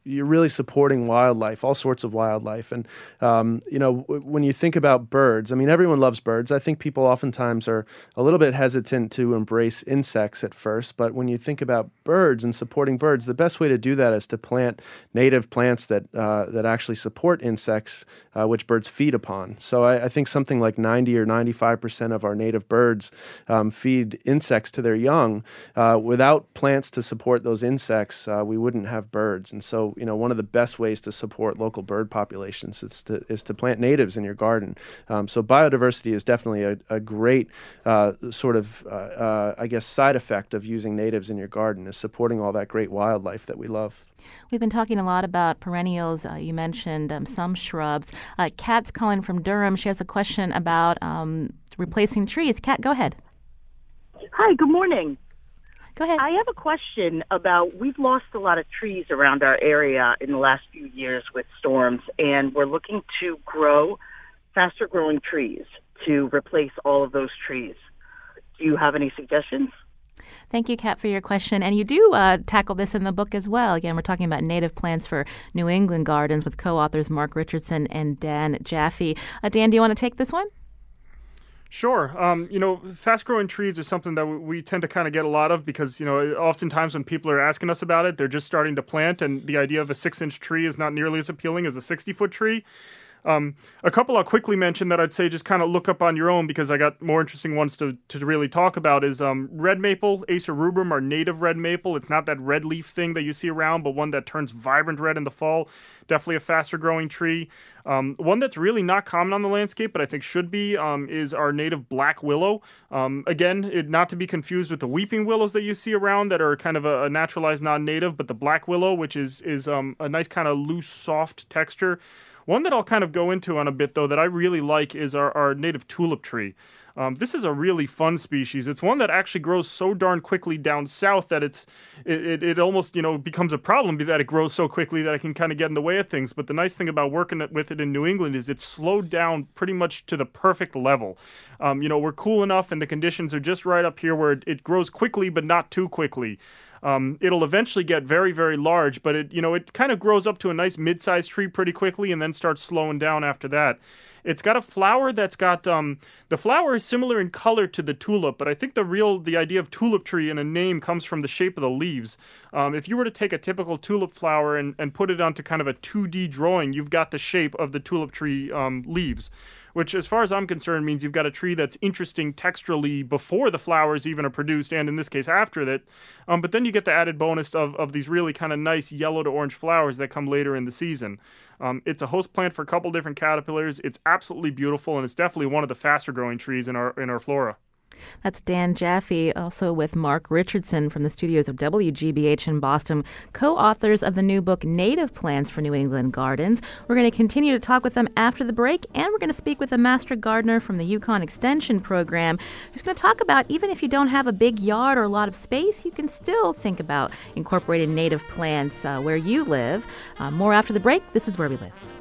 you're really supporting wildlife, all sorts of wildlife, and um, you know when you think about birds, I mean, everyone loves birds. I think people oftentimes are a little bit hesitant to embrace insects at first, but when you think about birds and supporting birds, the best way to do that is to plant native plants that uh, that actually support insects, uh, which birds feed upon. So I, I think something like 90 or 95 percent of our native birds um, feed insects to their young. Uh, without plants to support those insects, uh, we wouldn't have birds. And so, you know, one of the best ways to support local bird populations is to is to plant natives in your garden. Um, so biodiversity is definitely a, a great uh, sort of, uh, uh, I guess, side effect of using natives in your garden is supporting all that great wildlife that we love. We've been talking a lot about perennials. Uh, you mentioned um, some shrubs. Uh, Kat's calling from Durham. She has a question about um, replacing trees. Kat, go ahead. Hi, good morning. Go ahead. I have a question about we've lost a lot of trees around our area in the last few years with storms, and we're looking to grow faster growing trees to replace all of those trees. Do you have any suggestions? Thank you, Kat, for your question. And you do uh, tackle this in the book as well. Again, we're talking about native plants for New England gardens with co authors Mark Richardson and Dan Jaffe. Uh, Dan, do you want to take this one? Sure. Um, you know, fast growing trees are something that we tend to kind of get a lot of because, you know, oftentimes when people are asking us about it, they're just starting to plant, and the idea of a six inch tree is not nearly as appealing as a 60 foot tree. Um, a couple I'll quickly mention that I'd say just kind of look up on your own because I got more interesting ones to, to really talk about is um, red maple, Acer rubrum, our native red maple. It's not that red leaf thing that you see around, but one that turns vibrant red in the fall. Definitely a faster growing tree. Um, one that's really not common on the landscape, but I think should be, um, is our native black willow. Um, again, it, not to be confused with the weeping willows that you see around that are kind of a, a naturalized non-native, but the black willow, which is is um, a nice kind of loose, soft texture. One that I'll kind of go into on a bit, though, that I really like is our, our native tulip tree. Um, this is a really fun species. It's one that actually grows so darn quickly down south that it's it, it, it almost you know becomes a problem that it grows so quickly that it can kind of get in the way of things. But the nice thing about working with it in New England is it's slowed down pretty much to the perfect level. Um, you know we're cool enough and the conditions are just right up here where it, it grows quickly but not too quickly. Um, it'll eventually get very, very large, but it, you know, it kind of grows up to a nice mid-sized tree pretty quickly and then starts slowing down after that. It's got a flower that's got um, the flower is similar in color to the tulip, but I think the real the idea of tulip tree in a name comes from the shape of the leaves. Um, if you were to take a typical tulip flower and, and put it onto kind of a 2D drawing, you've got the shape of the tulip tree um, leaves which, as far as I'm concerned, means you've got a tree that's interesting texturally before the flowers even are produced, and in this case, after that. Um, but then you get the added bonus of, of these really kind of nice yellow to orange flowers that come later in the season. Um, it's a host plant for a couple different caterpillars. It's absolutely beautiful, and it's definitely one of the faster growing trees in our in our flora. That's Dan Jaffe, also with Mark Richardson from the studios of WGBH in Boston, co authors of the new book Native Plants for New England Gardens. We're going to continue to talk with them after the break, and we're going to speak with a master gardener from the UConn Extension Program who's going to talk about even if you don't have a big yard or a lot of space, you can still think about incorporating native plants uh, where you live. Uh, more after the break. This is Where We Live.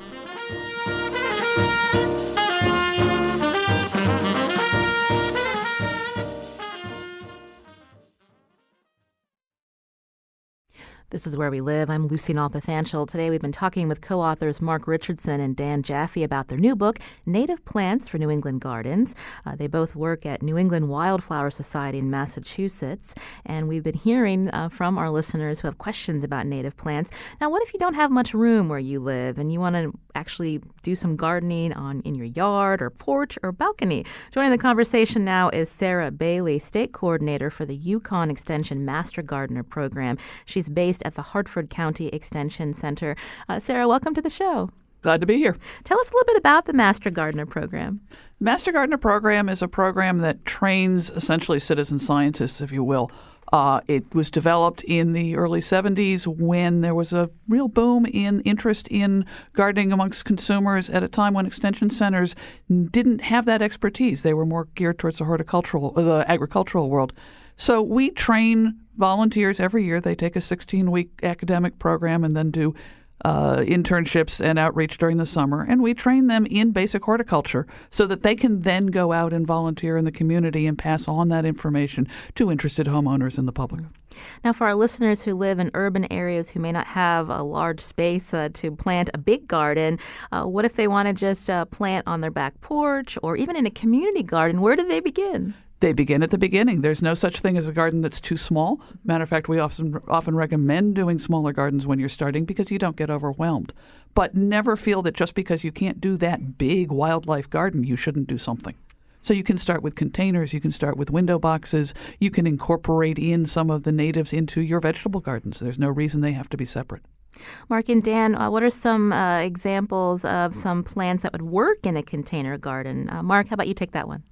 This is Where We Live. I'm Lucy Nalpathanchel. Today we've been talking with co authors Mark Richardson and Dan Jaffe about their new book, Native Plants for New England Gardens. Uh, they both work at New England Wildflower Society in Massachusetts, and we've been hearing uh, from our listeners who have questions about native plants. Now, what if you don't have much room where you live and you want to actually do some gardening on in your yard or porch or balcony? Joining the conversation now is Sarah Bailey, State Coordinator for the UConn Extension Master Gardener Program. She's based at the Hartford County Extension Center. Uh, Sarah, welcome to the show. Glad to be here. Tell us a little bit about the Master Gardener program. Master Gardener program is a program that trains essentially citizen scientists, if you will. Uh, it was developed in the early 70s when there was a real boom in interest in gardening amongst consumers at a time when extension centers didn't have that expertise. They were more geared towards the horticultural, the agricultural world. So we train volunteers every year. They take a 16 week academic program and then do uh, internships and outreach during the summer, and we train them in basic horticulture so that they can then go out and volunteer in the community and pass on that information to interested homeowners and the public. Now, for our listeners who live in urban areas who may not have a large space uh, to plant a big garden, uh, what if they want to just uh, plant on their back porch or even in a community garden? Where do they begin? They begin at the beginning. There's no such thing as a garden that's too small. Matter of fact, we often often recommend doing smaller gardens when you're starting because you don't get overwhelmed. But never feel that just because you can't do that big wildlife garden, you shouldn't do something. So you can start with containers, you can start with window boxes, you can incorporate in some of the natives into your vegetable gardens. There's no reason they have to be separate. Mark and Dan, uh, what are some uh, examples of some plants that would work in a container garden? Uh, Mark, how about you take that one?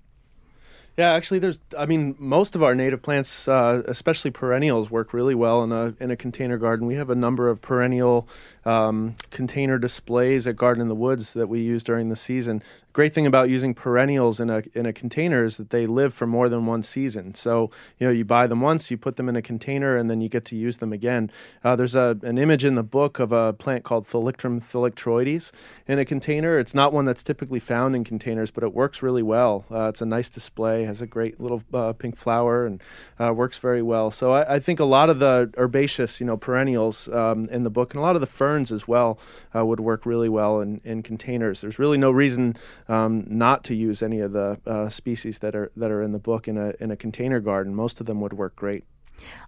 Yeah, actually, there's. I mean, most of our native plants, uh, especially perennials, work really well in a in a container garden. We have a number of perennial um, container displays at Garden in the Woods that we use during the season great thing about using perennials in a in a container is that they live for more than one season. So you know you buy them once, you put them in a container, and then you get to use them again. Uh, there's a an image in the book of a plant called Thalictrum thalictroides in a container. It's not one that's typically found in containers, but it works really well. Uh, it's a nice display, has a great little uh, pink flower, and uh, works very well. So I, I, think a lot of the herbaceous, you know, perennials um, in the book, and a lot of the ferns as well, uh, would work really well in, in containers. There's really no reason um, not to use any of the uh, species that are that are in the book in a in a container garden. Most of them would work great.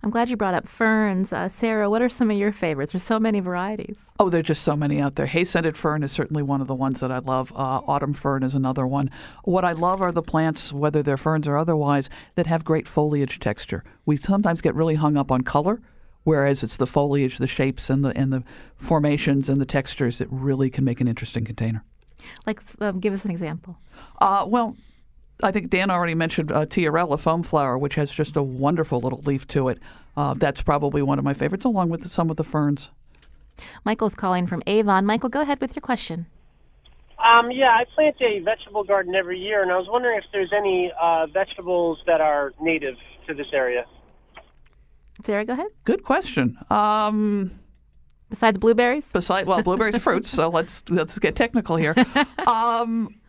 I'm glad you brought up ferns. Uh, Sarah, what are some of your favorites? There's so many varieties. Oh, there are just so many out there. Hay scented fern is certainly one of the ones that I love. Uh, autumn fern is another one. What I love are the plants, whether they're ferns or otherwise, that have great foliage texture. We sometimes get really hung up on color whereas it's the foliage, the shapes, and the and the formations and the textures that really can make an interesting container. Like, um, give us an example. Uh, well, I think Dan already mentioned uh, Tiarella foam flower, which has just a wonderful little leaf to it. Uh, that's probably one of my favorites, along with some of the ferns. Michael's calling from Avon. Michael, go ahead with your question. Um, yeah, I plant a vegetable garden every year, and I was wondering if there's any uh, vegetables that are native to this area. Sarah, go ahead. Good question. Um, Besides blueberries? Besides, well, blueberries are fruits, so let's let's get technical here. Um,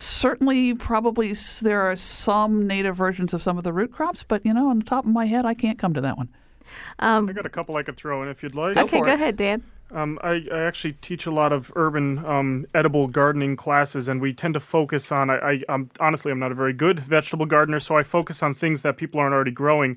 certainly, probably there are some native versions of some of the root crops, but you know, on the top of my head, I can't come to that one. Um, I got a couple I could throw in if you'd like. okay, go it. ahead, Dan. Um, I, I, actually teach a lot of urban um, edible gardening classes, and we tend to focus on. I, I'm honestly, I'm not a very good vegetable gardener, so I focus on things that people aren't already growing.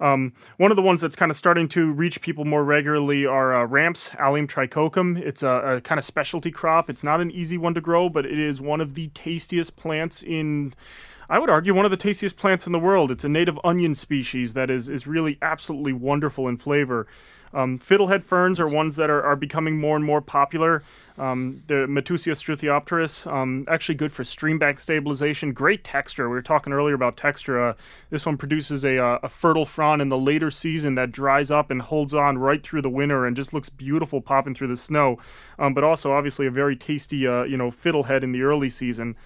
Um, one of the ones that's kind of starting to reach people more regularly are uh, ramps, Allium tricoccum. It's a, a, kind of specialty crop. It's not an easy one to grow, but it is one of the tastiest plants in. I would argue one of the tastiest plants in the world. It's a native onion species that is is really absolutely wonderful in flavor. Um, fiddlehead ferns are ones that are, are becoming more and more popular. Um, the Matteuccia struthiopteris, um, actually good for stream bank stabilization. Great texture. We were talking earlier about texture. Uh, this one produces a, uh, a fertile frond in the later season that dries up and holds on right through the winter and just looks beautiful popping through the snow. Um, but also, obviously, a very tasty, uh, you know, fiddlehead in the early season.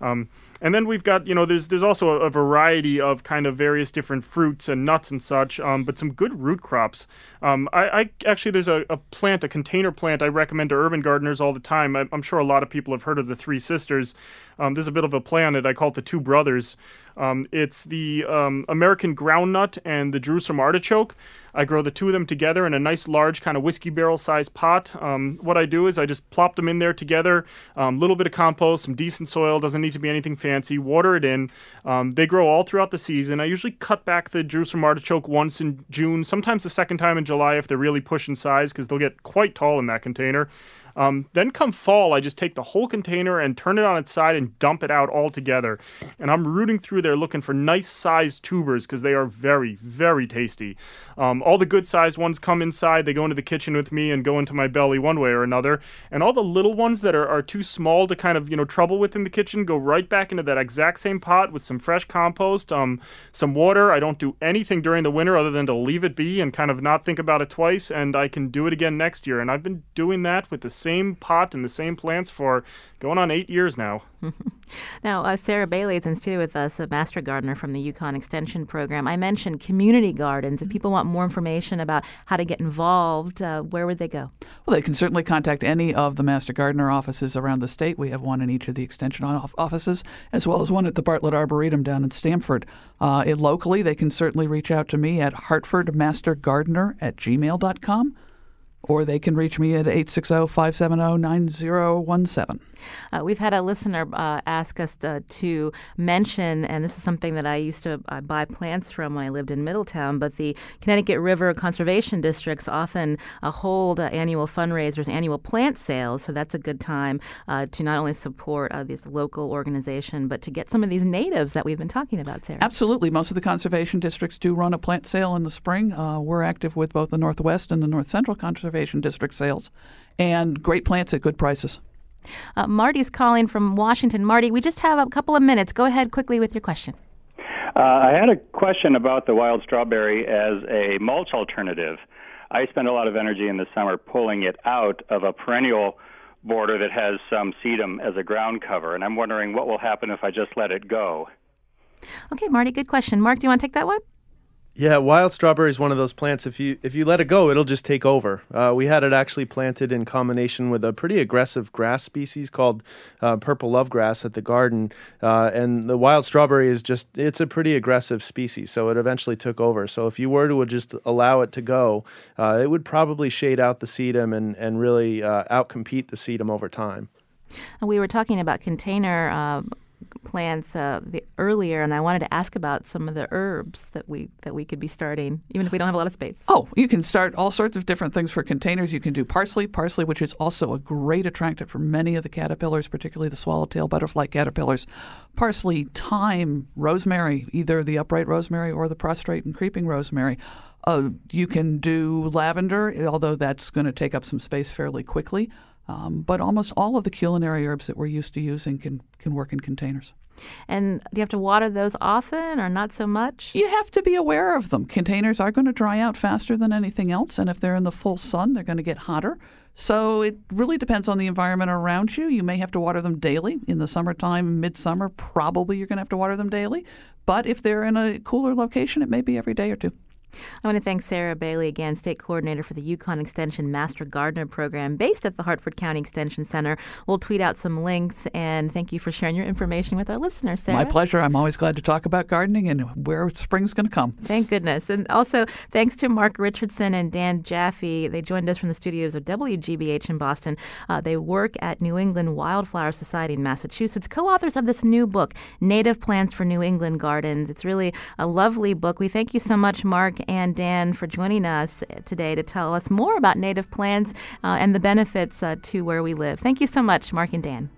Um, and then we've got, you know, there's there's also a, variety of kind of various different fruits and nuts and such, um, but some good root crops. Um, I, I, actually there's a, a, plant, a container plant, I recommend to urban gardeners all the time. I, am sure a lot of people have heard of the Three Sisters. Um, there's a bit of a play on it. I call it the Two Brothers. Um, it's the um, American groundnut and the Jerusalem artichoke. I grow the two of them together in a nice large kind of whiskey barrel sized pot. Um, what I do is I just plop them in there together, a um, little bit of compost, some decent soil, doesn't need to be anything fancy, water it in. Um, they grow all throughout the season. I usually cut back the Jerusalem artichoke once in June, sometimes the second time in July if they're really pushing size because they'll get quite tall in that container. Um, then come fall, I just take the whole container and turn it on its side and dump it out all together. And I'm rooting through there looking for nice sized tubers because they are very, very tasty. Um, all the good sized ones come inside, they go into the kitchen with me and go into my belly one way or another. And all the little ones that are, are too small to kind of, you know, trouble with in the kitchen go right back into that exact same pot with some fresh compost, um, some water. I don't do anything during the winter other than to leave it be and kind of not think about it twice. And I can do it again next year. And I've been doing that with the same pot and the same plants for going on eight years now. now, uh, Sarah Bailey is in studio with us, a master gardener from the UConn Extension Program. I mentioned community gardens. If people want more information about how to get involved, uh, where would they go? Well, they can certainly contact any of the master gardener offices around the state. We have one in each of the extension offices, as well as one at the Bartlett Arboretum down in Stamford. Uh, locally, they can certainly reach out to me at hartfordmastergardener at gmail.com or they can reach me at 860 570 9017. Uh, we've had a listener uh, ask us to, to, mention, and this is something that I used to uh, buy plants from when I lived in Middletown, but the Connecticut River Conservation Districts often uh, hold uh, annual fundraisers, annual plant sales. So that's a good time uh, to not only support this local organization, but to get some of these natives that we've been talking about, Sarah. Absolutely. Most of the conservation districts do run a plant sale in the spring. we're active with both the Northwest and the North Central Conservation District sales, and great plants at good prices. Uh, Marty's calling from Washington. Marty, we just have a couple of minutes. Go ahead quickly with your question. Uh, I had a question about the wild strawberry as a mulch alternative. I spend a lot of energy in the summer pulling it out of a perennial border that has some sedum as a ground cover, and I'm wondering what will happen if I just let it go. Okay, Marty, good question. Mark, do you want to take that one? Yeah, wild strawberry is one of those plants. If you if you let it go, it'll just take over. Uh, we had it actually planted in combination with a pretty aggressive grass species called uh, purple lovegrass at the garden, uh, and the wild strawberry is just it's a pretty aggressive species. So it eventually took over. So if you were to just allow it to go, uh, it would probably shade out the sedum and and really uh, outcompete the sedum over time. We were talking about container uh, plants uh, the, earlier, and I wanted to ask about some of the herbs that we that we could be starting, even if we don't have a lot of space. Oh, you can start all sorts of different things for containers. You can do parsley, parsley, which is also a great attractant for many of the caterpillars, particularly the swallowtail butterfly caterpillars. Parsley, thyme, rosemary, either the upright rosemary or the prostrate and creeping rosemary. Uh, you can do lavender, although that's going to take up some space fairly quickly. Um, but almost all of the culinary herbs that we're used to using can, can work in containers. And do you have to water those often or not so much? You have to be aware of them. Containers are going to dry out faster than anything else, and if they're in the full sun, they're going to get hotter. So it really depends on the environment around you. You may have to water them daily. In the summertime, midsummer, probably you're going to have to water them daily. But if they're in a cooler location, it may be every day or two. I want to thank Sarah Bailey again, State Coordinator for the UConn Extension Master Gardener Program based at the Hartford County Extension Center. We'll tweet out some links and thank you for sharing your information with our listeners, Sarah. My pleasure. I'm always glad to talk about gardening and where spring's going to come. Thank goodness. And also, thanks to Mark Richardson and Dan Jaffe. They joined us from the studios of WGBH in Boston. Uh, they work at New England Wildflower Society in Massachusetts, co authors of this new book, Native Plants for New England Gardens. It's really a lovely book. We thank you so much, Mark and Dan, for joining us today to tell us more about native plants uh, and the benefits uh, to where we live. Thank you so much, Mark and Dan.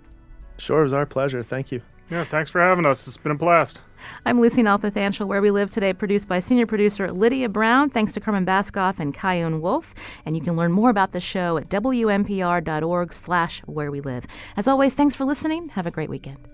Sure, it was our pleasure. Thank you. Yeah, thanks for having us. It's been a blast. I'm Lucy Nalpathanchel, Where We Live Today, produced by senior producer Lydia Brown. Thanks to Carmen Baskauf and Kyone Wolf. And you can learn more about the show at wnpr.org slash where we live. As always, thanks for listening. Have a great weekend.